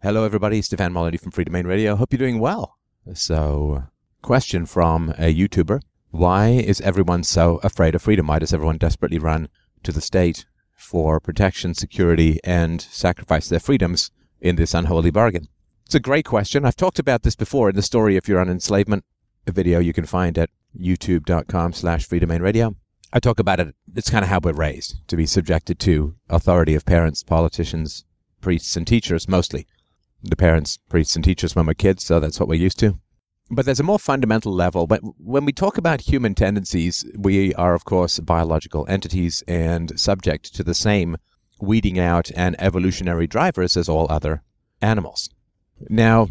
Hello, everybody. Stefan Molyneux from Freedomain Radio. Hope you're doing well. So, question from a YouTuber Why is everyone so afraid of freedom? Why does everyone desperately run to the state for protection, security, and sacrifice their freedoms in this unholy bargain? It's a great question. I've talked about this before in the story if you're on enslavement, a video you can find at youtube.com slash freedomain radio. I talk about it. It's kind of how we're raised to be subjected to authority of parents, politicians, priests, and teachers mostly the parents, priests, and teachers when we're kids, so that's what we're used to. But there's a more fundamental level. But when we talk about human tendencies, we are, of course, biological entities and subject to the same weeding out and evolutionary drivers as all other animals. Now,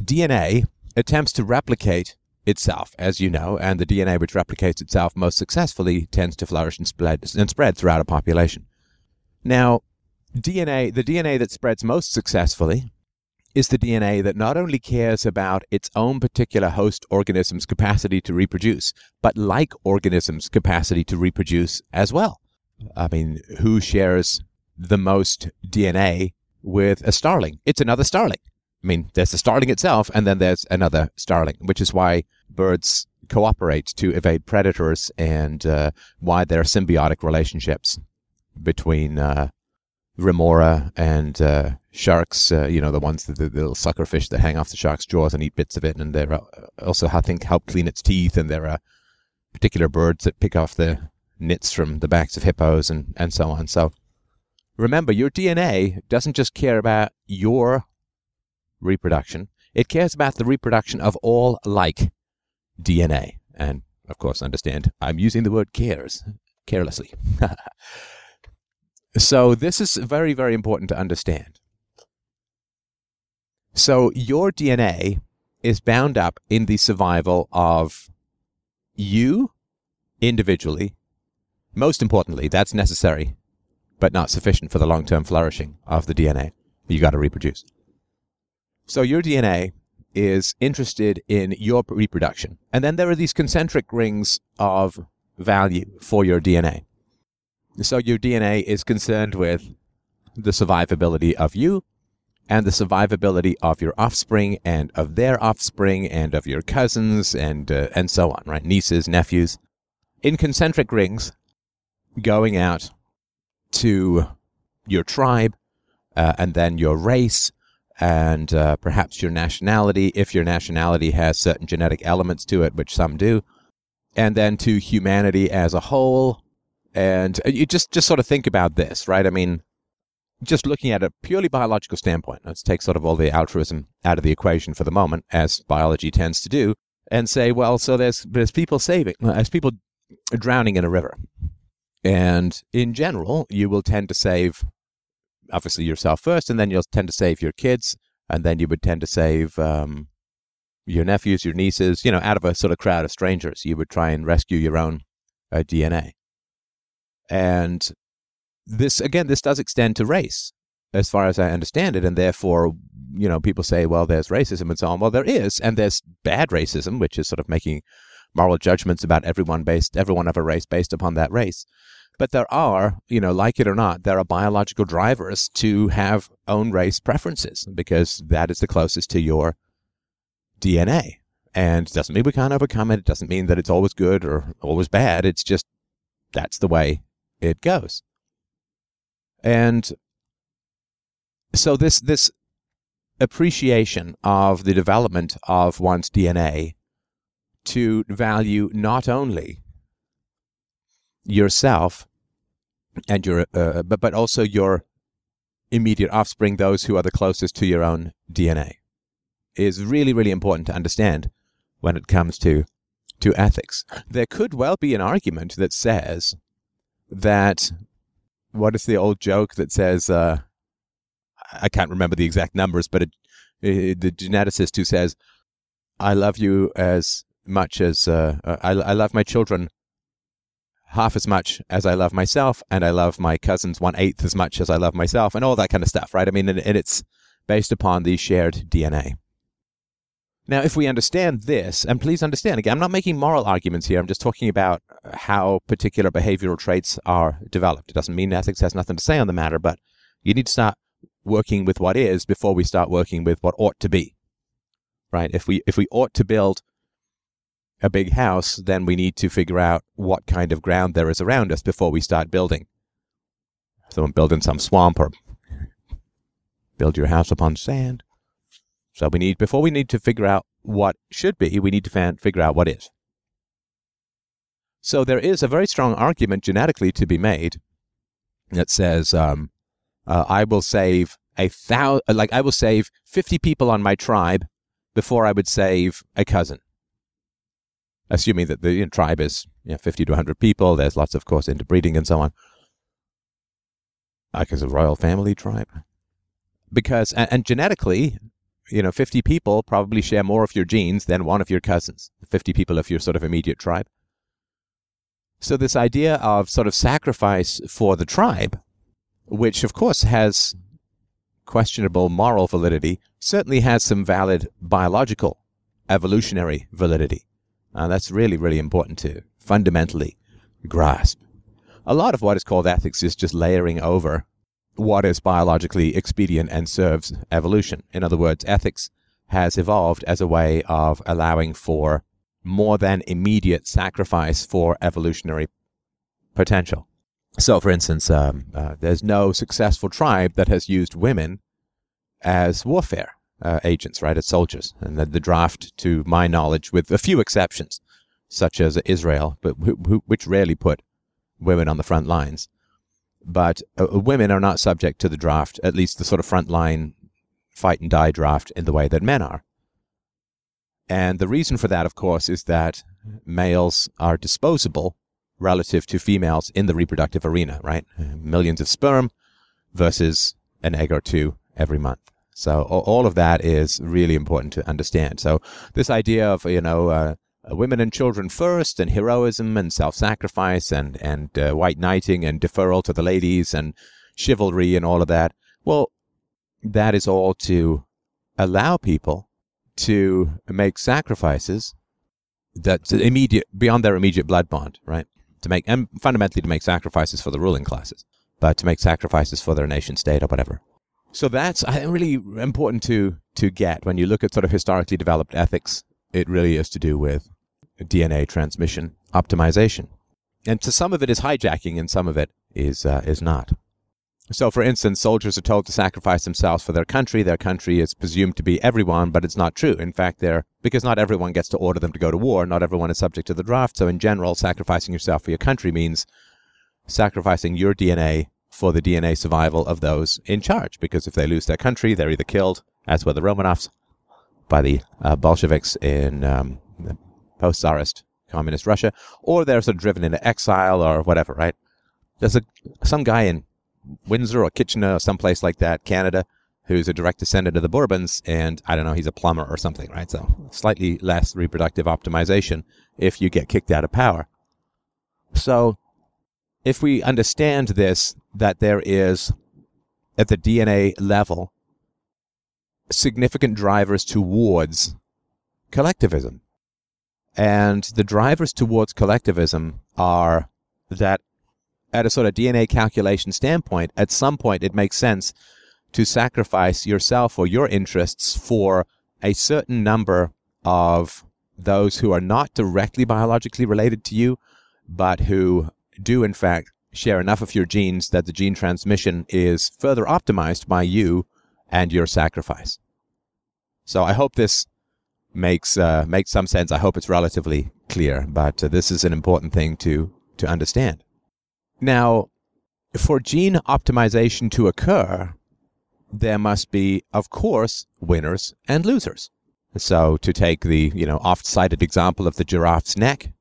DNA attempts to replicate itself, as you know, and the DNA which replicates itself most successfully tends to flourish and spread, and spread throughout a population. Now, DNA, the DNA that spreads most successfully is the DNA that not only cares about its own particular host organism's capacity to reproduce, but like organisms' capacity to reproduce as well. I mean, who shares the most DNA with a starling? It's another starling. I mean, there's the starling itself, and then there's another starling, which is why birds cooperate to evade predators and uh, why there are symbiotic relationships between uh, remora and uh, sharks, uh, you know, the ones that the, the little sucker fish that hang off the shark's jaws and eat bits of it. And they're uh, also, I think, help clean its teeth. And there are particular birds that pick off the nits from the backs of hippos and, and so on. So remember, your DNA doesn't just care about your reproduction, it cares about the reproduction of all like DNA. And of course, understand, I'm using the word cares carelessly. So this is very, very important to understand. So your DNA is bound up in the survival of you individually. Most importantly, that's necessary, but not sufficient for the long term flourishing of the DNA. You got to reproduce. So your DNA is interested in your reproduction. And then there are these concentric rings of value for your DNA. So your DNA is concerned with the survivability of you and the survivability of your offspring and of their offspring and of your cousins and uh, and so on, right? Nieces, nephews, in concentric rings, going out to your tribe, uh, and then your race, and uh, perhaps your nationality, if your nationality has certain genetic elements to it, which some do, and then to humanity as a whole, and uh, you just just sort of think about this, right? I mean, just looking at a purely biological standpoint, let's take sort of all the altruism out of the equation for the moment, as biology tends to do, and say, well, so there's there's people saving, there's people drowning in a river, and in general, you will tend to save, obviously yourself first, and then you'll tend to save your kids, and then you would tend to save. Um, your nephews, your nieces, you know, out of a sort of crowd of strangers, you would try and rescue your own uh, DNA. And this, again, this does extend to race, as far as I understand it. And therefore, you know, people say, well, there's racism and so on. Well, there is. And there's bad racism, which is sort of making moral judgments about everyone based, everyone of a race based upon that race. But there are, you know, like it or not, there are biological drivers to have own race preferences because that is the closest to your DNA. And it doesn't mean we can't overcome it. It doesn't mean that it's always good or always bad. It's just that's the way it goes. And so this this appreciation of the development of one's DNA to value not only yourself and your uh, but but also your immediate offspring those who are the closest to your own DNA is really really important to understand when it comes to to ethics. There could well be an argument that says that what is the old joke that says uh, I can't remember the exact numbers, but it, it, the geneticist who says I love you as much as uh, I, I love my children half as much as I love myself, and I love my cousins one eighth as much as I love myself, and all that kind of stuff, right? I mean, and, and it's based upon the shared DNA. Now, if we understand this, and please understand again, I'm not making moral arguments here. I'm just talking about how particular behavioral traits are developed. It doesn't mean ethics has nothing to say on the matter, but you need to start working with what is before we start working with what ought to be. Right? If we if we ought to build a big house, then we need to figure out what kind of ground there is around us before we start building. So build in some swamp or build your house upon sand. So we need before we need to figure out what should be, we need to fan, figure out what is. So there is a very strong argument genetically to be made that says um, uh, I will save a thousand, like I will save fifty people on my tribe before I would save a cousin. Assuming that the you know, tribe is you know, fifty to hundred people, there's lots, of course, interbreeding and so on. Like as a royal family tribe, because and, and genetically, you know, 50 people probably share more of your genes than one of your cousins, 50 people of your sort of immediate tribe. So, this idea of sort of sacrifice for the tribe, which of course has questionable moral validity, certainly has some valid biological, evolutionary validity. Uh, that's really, really important to fundamentally grasp. A lot of what is called ethics is just layering over what is biologically expedient and serves evolution. In other words, ethics has evolved as a way of allowing for more than immediate sacrifice for evolutionary potential. So, for instance, um, uh, there's no successful tribe that has used women as warfare uh, agents, right, as soldiers. And the, the, draft, to my knowledge, with a few exceptions, such as Israel, but which rarely put women on the front lines, but uh, women are not subject to the draft, at least the sort of frontline fight and die draft in the way that men are. And the reason for that, of course, is that males are disposable relative to females in the reproductive arena, right? Millions of sperm versus an egg or two every month. So all of that is really important to understand. So this idea of, you know, uh, uh, women and children first, and heroism and self-sacrifice, and and uh, white knighting and deferral to the ladies and chivalry and all of that. Well, that is all to allow people to make sacrifices that immediate beyond their immediate blood bond, right? To make and fundamentally to make sacrifices for the ruling classes, but to make sacrifices for their nation state or whatever. So that's really important to to get when you look at sort of historically developed ethics. It really is to do with DNA transmission optimization. And to some of it is hijacking, and some of it is uh, is not. So, for instance, soldiers are told to sacrifice themselves for their country. Their country is presumed to be everyone, but it's not true. In fact, they're because not everyone gets to order them to go to war. Not everyone is subject to the draft. So, in general, sacrificing yourself for your country means sacrificing your DNA for the DNA survival of those in charge. Because if they lose their country, they're either killed, as were the Romanovs, by the uh, Bolsheviks in um, post Tsarist communist Russia, or they're sort of driven into exile or whatever, right? There's a some guy in Windsor or Kitchener or someplace like that, Canada, who's a direct descendant of the Bourbons, and I don't know, he's a plumber or something, right? So slightly less reproductive optimization if you get kicked out of power. So if we understand this, that there is at the DNA level significant drivers towards collectivism and the drivers towards collectivism are that at a sort of DNA calculation standpoint, at some point it makes sense to sacrifice yourself or your interests for a certain number of those who are not directly biologically related to you, but who do in fact share enough of your genes that the gene transmission is further optimized by you and your sacrifice. So I hope this makes uh, makes some sense. I hope it's relatively clear, but uh, this is an important thing to to understand. Now, for gene optimization to occur, there must be, of course, winners and losers. So, to take the you know oft-cited example of the giraffe's neck,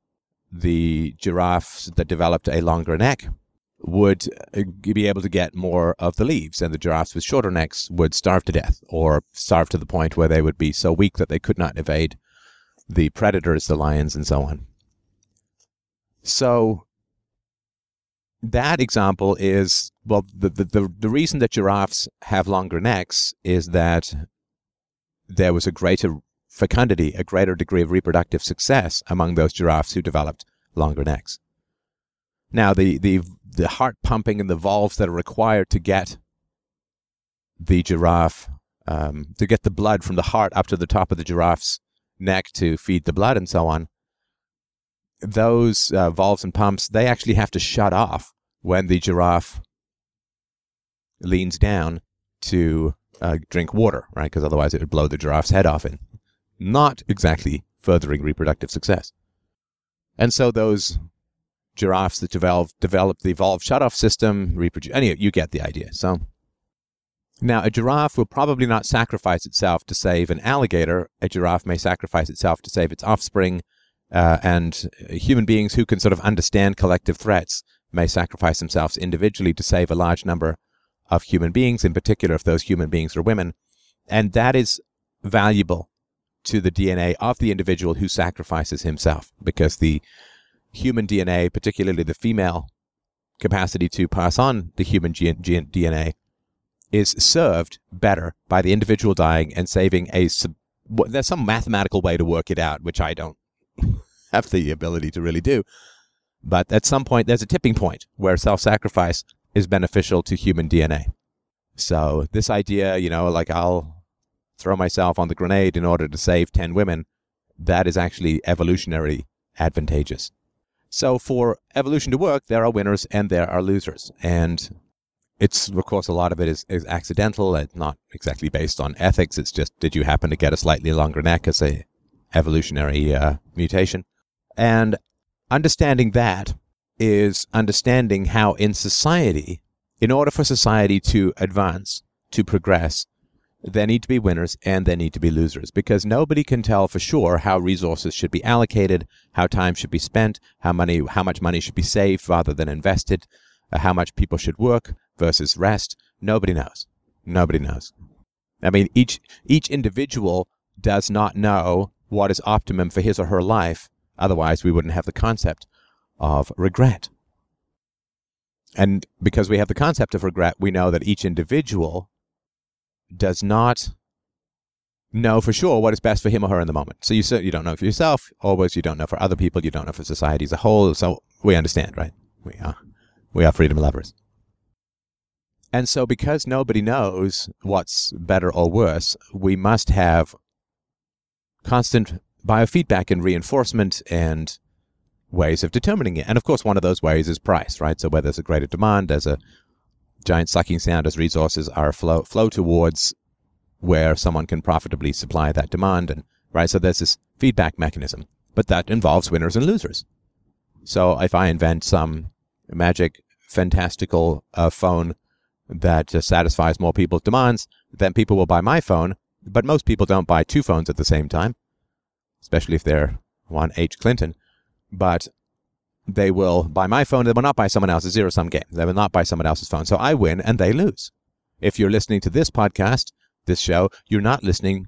the giraffes that developed a longer neck would uh, be able to get more of the leaves, and the giraffes with shorter necks would starve to death or starve to the point where they would be so weak that they could not evade the predators, the lions, and so on. So that example is well, the, the, the, the reason that giraffes have longer necks is that there was a greater fecundity, a greater degree of reproductive success among those giraffes who developed longer necks. Now, the, the the heart pumping and the valves that are required to get the giraffe, um, to get the blood from the heart up to the top of the giraffe's neck to feed the blood and so on, those uh, valves and pumps, they actually have to shut off when the giraffe leans down to uh, drink water, right? Because otherwise it would blow the giraffe's head off and not exactly furthering reproductive success. And so those giraffes that develop, develop the evolved shut-off system reproduce. Anyway, you get the idea. So now a giraffe will probably not sacrifice itself to save an alligator. A giraffe may sacrifice itself to save its offspring. Uh, and human beings who can sort of understand collective threats may sacrifice themselves individually to save a large number of human beings, in particular if those human beings are women. And that is valuable to the DNA of the individual who sacrifices himself because the human DNA, particularly the female capacity to pass on the human DNA, is served better by the individual dying and saving a. Sub- there's some mathematical way to work it out, which I don't have the ability to really do. But at some point, there's a tipping point where self sacrifice is beneficial to human DNA. So, this idea, you know, like I'll throw myself on the grenade in order to save 10 women, that is actually evolutionary advantageous. So for evolution to work, there are winners and there are losers. And it's, of course, a lot of it is, is accidental and not exactly based on ethics. It's just, did you happen to get a slightly longer neck as a evolutionary uh, mutation? And understanding that is understanding how in society, in order for society to advance, to progress, there need to be winners and they need to be losers because nobody can tell for sure how resources should be allocated, how time should be spent, how money, how much money should be saved rather than invested, uh, how much people should work versus rest. Nobody knows. Nobody knows. I mean, each each individual does not know what is optimum for his or her life. Otherwise, we wouldn't have the concept of regret. And because we have the concept of regret, we know that each individual does not know for sure what is best for him or her in the moment. So you you don't know for yourself, always you don't know for other people, you don't know for society as a whole. So we understand, right? We are we are freedom lovers. And so because nobody knows what's better or worse, we must have constant biofeedback and reinforcement and ways of determining it. And of course, one of those ways is price, right? So where there's a greater demand, there's a giant sucking sound as resources are flow flow towards where someone can profitably supply that demand and right? So there's this feedback mechanism but that involves winners and losers. So if i invent some magic fantastical uh, phone that uh, satisfies more people's demands then people will buy my phone but most people don't buy two phones at the same time especially if they're one h clinton. But they will buy my phone. They will not buy someone else's zero sum game. They will not buy someone else's phone. So I win and they lose. If you're listening to this podcast, this show, you're not listening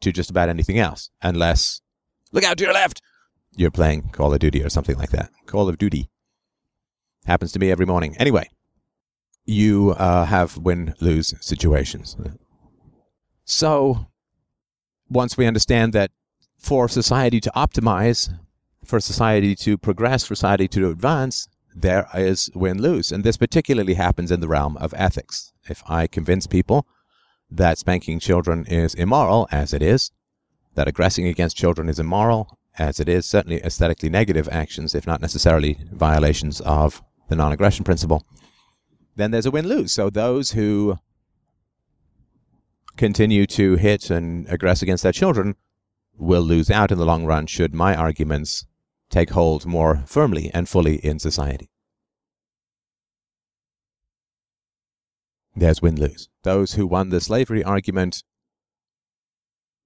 to just about anything else unless, look out to your left, you're playing Call of Duty or something like that. Call of Duty. Happens to me every morning. Anyway, you uh, have win lose situations. So, once we understand that for society to optimize, for society to progress, for society to advance, there is win lose. And this particularly happens in the realm of ethics. If I convince people that spanking children is immoral, as it is, that aggressing against children is immoral, as it is, certainly aesthetically negative actions, if not necessarily violations of the non aggression principle, then there's a win lose. So those who continue to hit and aggress against their children will lose out in the long run should my arguments take hold more firmly and fully in society. There's win lose. Those who won the slavery argument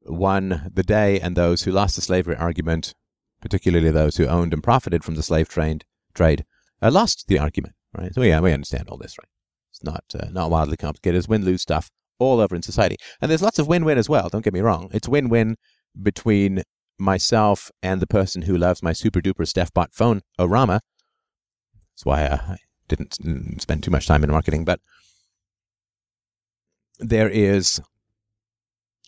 won the day, and those who lost the slavery argument, particularly those who owned and profited from the slave trade, trade uh, lost the argument. Right? So yeah, we understand all this, right? It's not uh, not wildly complicated. It's win lose stuff all over in society, and there's lots of win win as well. Don't get me wrong. It's win win between myself and the person who loves my super duper StephBot phone, Orama. That's why I didn't spend too much time in marketing, but there is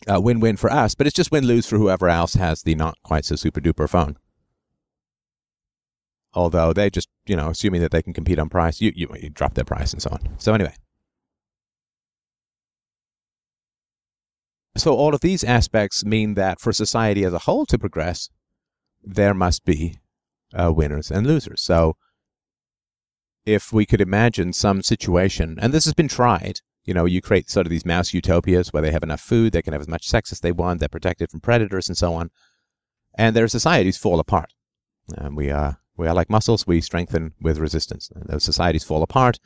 a win win for us, but it's just win lose for whoever else has the not quite so super duper phone. Although they just, you know, assuming that they can compete on price, you, you, you drop their price and so on. So, anyway, So all of these aspects mean that for society as a whole to progress, there must be uh, winners and losers. So if we could imagine some situation, and this has been tried, you know, you create sort of these mouse utopias where they have enough food, they can have as much sex as they want, they're protected from predators and so on, and their societies fall apart. And we are we are like muscles; we strengthen with resistance. And those societies fall apart.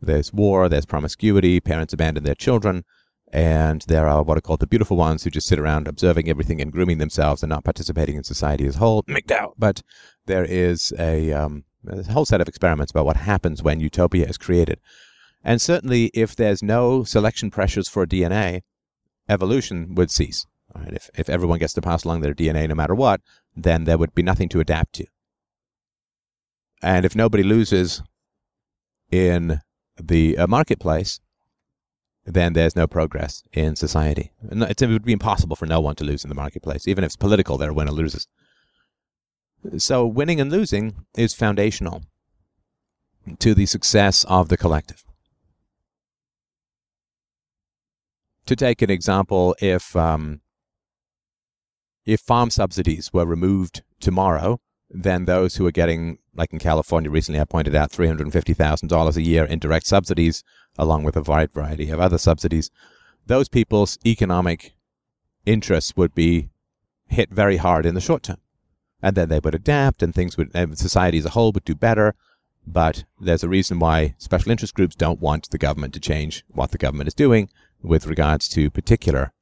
There's war, there's promiscuity, parents abandon their children, and there are what are called the beautiful ones who just sit around observing everything and grooming themselves and not participating in society as a whole. MGTOW. But there is a, um, a whole set of experiments about what happens when utopia is created. And certainly, if there's no selection pressures for DNA, evolution would cease. Right? If, if everyone gets to pass along their DNA no matter what, then there would be nothing to adapt to. And if nobody loses in the uh, marketplace, then there's no progress in society. It would be impossible for no one to lose in the marketplace. Even if it's political, there are winner loses. So winning and losing is foundational to the success of the collective. To take an example, if um, if farm subsidies were removed tomorrow, then those who are getting, like in California recently, I pointed out $350,000 a year in direct subsidies, along with a wide variety of other subsidies, those people's economic interests would be hit very hard in the short term. And then they would adapt and things would and society as a whole would do better. But there's a reason why special interest groups don't want the government to change what the government is doing with regards to particular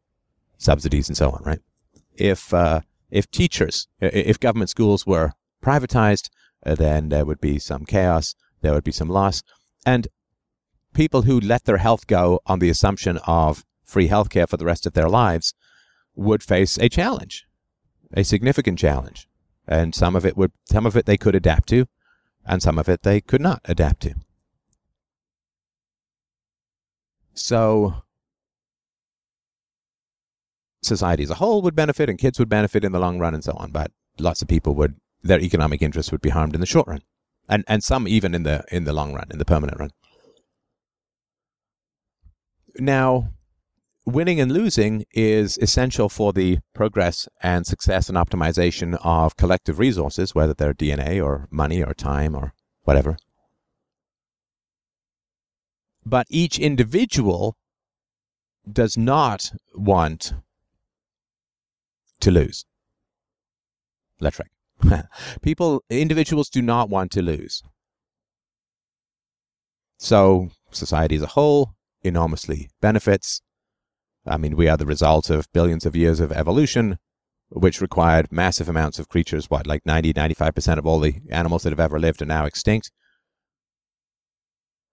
subsidies and so on right? If uh, if teachers if government schools were privatized uh, then there would be some chaos there would be some loss. And people who let their health go on the assumption of free healthcare for the rest of their lives would face a challenge a significant challenge. And some of it would some of it they could adapt to and some of it they could not adapt to. So society as a whole would benefit and kids would benefit in the long run and so on but lots of people would their economic interests would be harmed in the short run. And and some even in the in the long run in the permanent run now winning and losing is essential for the progress and success and optimization of collective resources, whether they're DNA or money or time or whatever. But each individual does not want to lose. Let's. People, individuals do not want to lose. So, society as a whole enormously benefits I mean, we are the result of billions of years of evolution, which required massive amounts of creatures. What, like 90, 95% of all the animals that have ever lived are now extinct.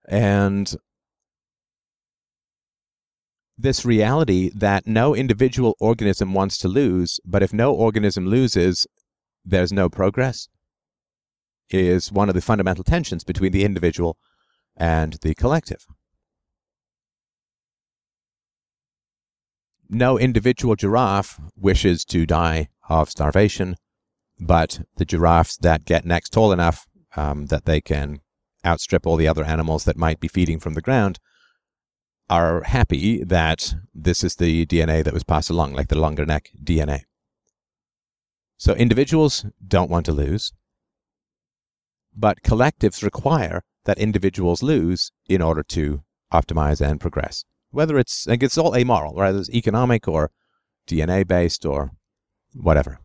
And this reality that no individual organism wants to lose, but if no organism loses, there's no progress, is one of the fundamental tensions between the individual and the collective. No individual giraffe wishes to die of starvation, but the giraffes that get next tall enough um, that they can outstrip all the other animals that might be feeding from the ground are happy that this is the DNA that was passed along, like the longer neck DNA. So individuals don't want to lose, but collectives require that individuals lose in order to optimize and progress whether it's like it's all amoral, whether it's economic or DNA based or whatever.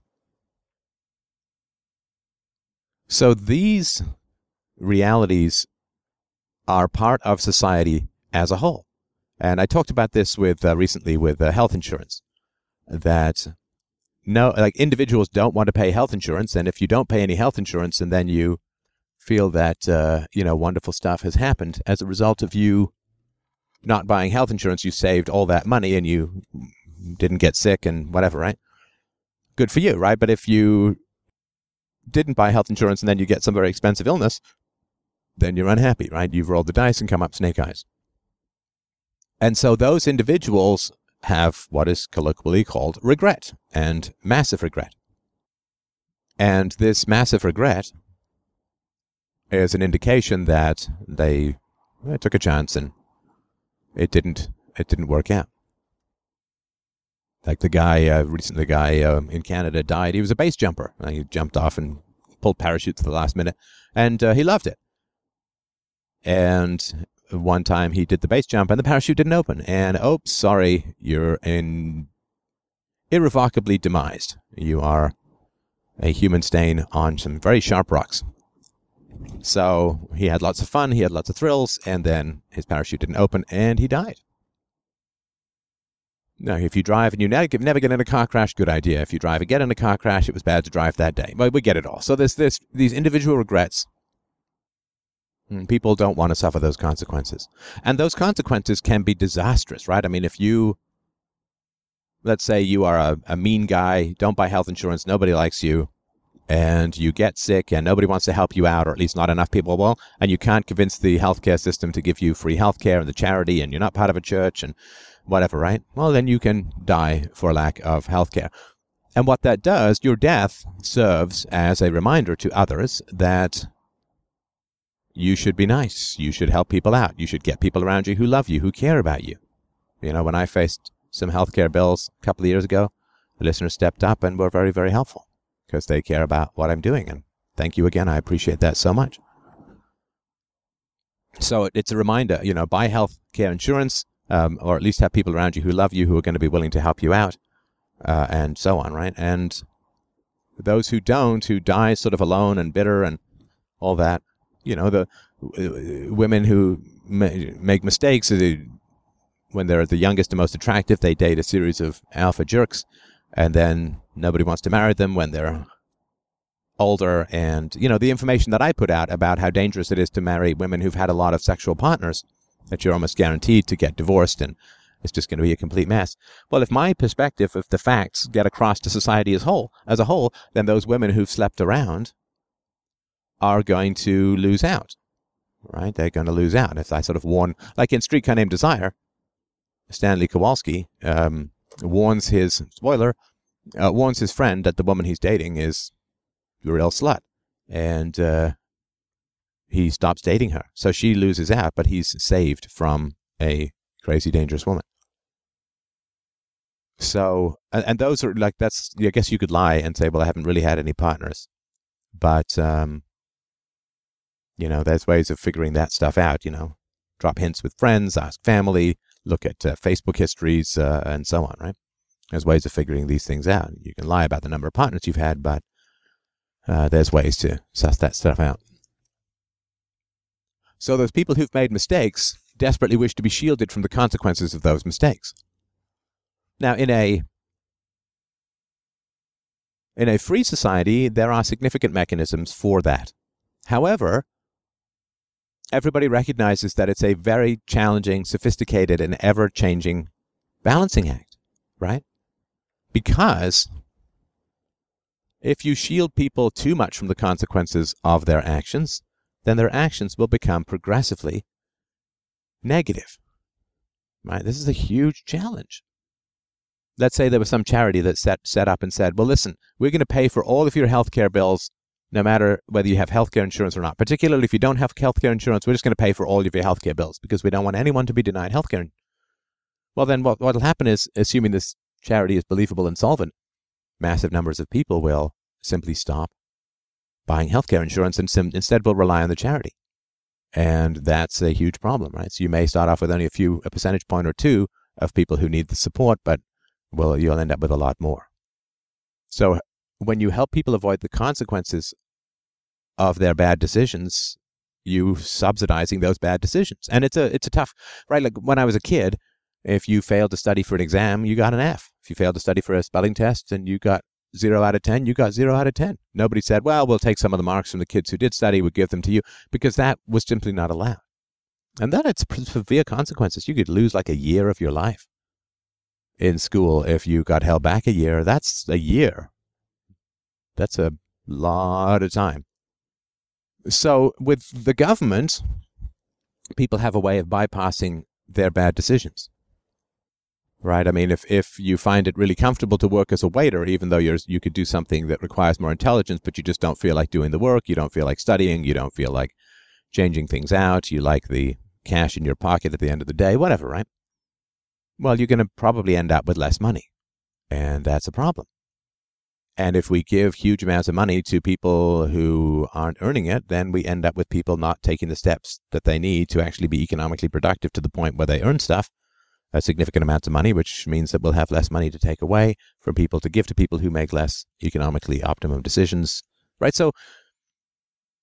So these realities are part of society as a whole. And I talked about this with uh, recently with uh, health insurance that no like individuals don't want to pay health insurance and if you don't pay any health insurance and then you feel that uh, you know wonderful stuff has happened as a result of you not buying health insurance, you saved all that money and you didn't get sick and whatever, right? Good for you, right? But if you didn't buy health insurance and then you get some very expensive illness, then you're unhappy, right? You've rolled the dice and come up snake eyes. And so those individuals have what is colloquially called regret and massive regret. And this massive regret is an indication that they, took a chance and it didn't it didn't work out. Like the guy uh, recently, the guy uh, in Canada died. He was a base jumper. Uh, he jumped off and pulled parachutes at the last minute, and uh, he loved it. And one time he did the base jump, and the parachute didn't open. And oh, sorry, you're in irrevocably demised. You are a human stain on some very sharp rocks. So he had lots of fun, he had lots of thrills, and then his parachute didn't open, and he died. Now, if you drive and you never get, in a car crash, good idea. If you drive and get in a car crash, it was bad to drive that day. But we get it all. So there's this these individual regrets. Hmm, people don't want to suffer those consequences, and those consequences can be disastrous, right? I mean, if you let's say you are a, a mean guy, don't buy health insurance, nobody likes you, and you get sick and nobody wants to help you out, or at least not enough people will, and you can't convince the healthcare system to give you free healthcare and the charity, and you're not part of a church and whatever, right? Well, then you can die for lack of healthcare. And what that does, your death serves as a reminder to others that you should be nice. You should help people out. You should get people around you who love you, who care about you. You know, when I faced some healthcare bills a couple of years ago, the listeners stepped up and were very, very helpful because they care about what I'm doing. And thank you again. I appreciate that so much. So it's a reminder, you know, buy health care insurance, um, or at least have people around you who love you, who are going to be willing to help you out, uh, and so on, right? And those who don't, who die sort of alone and bitter and all that, you know, the uh, women who ma- make mistakes, uh, when they're the youngest and most attractive, they date a series of alpha jerks, and then nobody wants to marry them when they're older. And, you know, the information that I put out about how dangerous it is to marry women who've had a lot of sexual partners, that you're almost guaranteed to get divorced and it's just going to be a complete mess. Well, if my perspective, if the facts get across to society as whole, as a whole, then those women who've slept around are going to lose out, right? They're going to lose out. If I sort of warn, like in Streetcar Named Desire, Stanley Kowalski um, warns his spoiler, uh, warns his friend that the woman he's dating is a real slut, and uh, he stops dating her. So she loses out, but he's saved from a crazy dangerous woman. So, and, those are like that's. I guess you could lie and say, "Well, I haven't really had any partners," but um, you know, there's ways of figuring that stuff out. You know, drop hints with friends, ask family, look at uh, Facebook histories, uh, and so on. Right? There's ways of figuring these things out. You can lie about the number of partners you've had, but uh, there's ways to suss that stuff out. So those people who've made mistakes desperately wish to be shielded from the consequences of those mistakes. Now, in a in a free society, there are significant mechanisms for that. However, everybody recognizes that it's a very challenging, sophisticated, and ever changing balancing act, right? Because if you shield people too much from the consequences of their actions, then their actions will become progressively negative. Right? This is a huge challenge. Let's say there was some charity that set, set up and said, well, listen, we're going to pay for all of your health care bills no matter whether you have healthcare insurance or not. Particularly if you don't have healthcare insurance, we're just going to pay for all of your healthcare bills because we don't want anyone to be denied healthcare. Well, then what will happen is, assuming this charity is believable and solvent, massive numbers of people will simply stop buying healthcare insurance and sim- instead will rely on the charity. And that's a huge problem, right? So you may start off with only a few, a percentage point or two of people who need the support, but well, you'll end up with a lot more. So when you help people avoid the consequences of their bad decisions, you subsidizing those bad decisions. And it's a it's a tough right. Like when I was a kid, if you failed to study for an exam, you got an F. If you failed to study for a spelling test and you got zero out of 10, you got zero out of 10. Nobody said, well, we'll take some of the marks from the kids who did study, we'll give them to you, because that was simply not allowed. And that had severe consequences. You could lose like a year of your life in school if you got held back a year. That's a year. That's a lot of time. So with the government, people have a way of bypassing their bad decisions right? I mean, if, if you find it really comfortable to work as a waiter, even though you're, you could do something that requires more intelligence, but you just don't feel like doing the work, you don't feel like studying, you don't feel like changing things out, you like the cash in your pocket at the end of the day, whatever, right? Well, you're going to probably end up with less money. And that's a problem. And if we give huge amounts of money to people who aren't earning it, then we end up with people not taking the steps that they need to actually be economically productive to the point where they earn stuff, a significant amounts of money, which means that we'll have less money to take away from people to give to people who make less economically optimum decisions. Right? So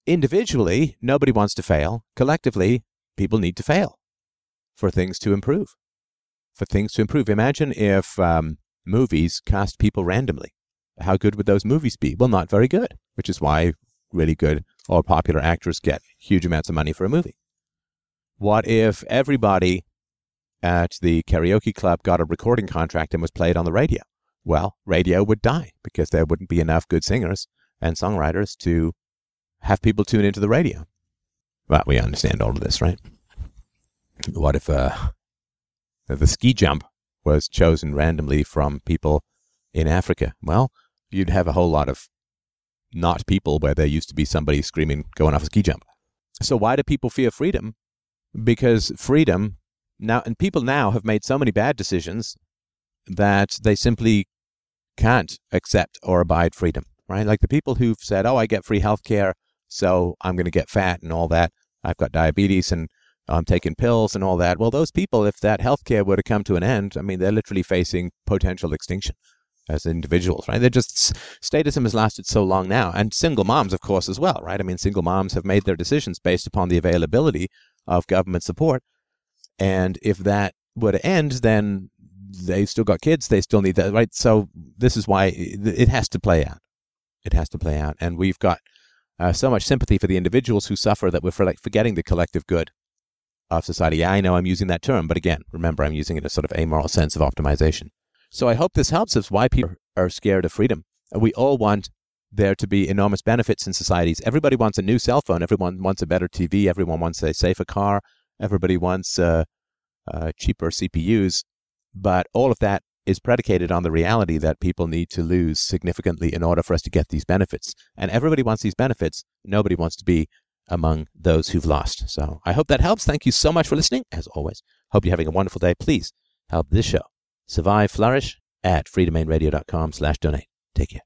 individually, nobody wants to fail. Collectively, people need to fail for things to improve. For things to improve. Imagine if um, movies cast people randomly how good would those movies be? Well, not very good, which is why really good or popular actors get huge amounts of money for a movie. What if everybody at the karaoke club got a recording contract and was played on the radio? Well, radio would die because there wouldn't be enough good singers and songwriters to have people tune into the radio. Well, we understand all of this, right? What if uh, the ski jump was chosen randomly from people in Africa? Well, you'd have a whole lot of not people where there used to be somebody screaming going off a ski jump. So why do people fear freedom? Because freedom now and people now have made so many bad decisions that they simply can't accept or abide freedom, right? Like the people who've said, "Oh, I get free health care, so I'm going to get fat and all that. I've got diabetes and I'm taking pills and all that." Well, those people if that health care were to come to an end, I mean, they're literally facing potential extinction as individuals, right? They're just statism has lasted so long now, and single moms, of course, as well, right? I mean, single moms have made their decisions based upon the availability of government support, and if that were to end, then they've still got kids, they still need that, right? So this is why it has to play out. It has to play out, and we've got uh, so much sympathy for the individuals who suffer that we're for like forgetting the collective good of society. Yeah, I know I'm using that term, but again, remember I'm using it in a sort of amoral sense of optimization. So I hope this helps us why people are scared of freedom. We all want there to be enormous benefits in societies. Everybody wants a new cell phone. Everyone wants a better TV. Everyone wants a safer car. Everybody wants uh, uh, cheaper CPUs. But all of that is predicated on the reality that people need to lose significantly in order for us to get these benefits. And everybody wants these benefits. Nobody wants to be among those who've lost. So I hope that helps. Thank you so much for listening. As always, hope you're having a wonderful day. Please help this show survive, flourish at freedomainradio.com slash donate. Take care.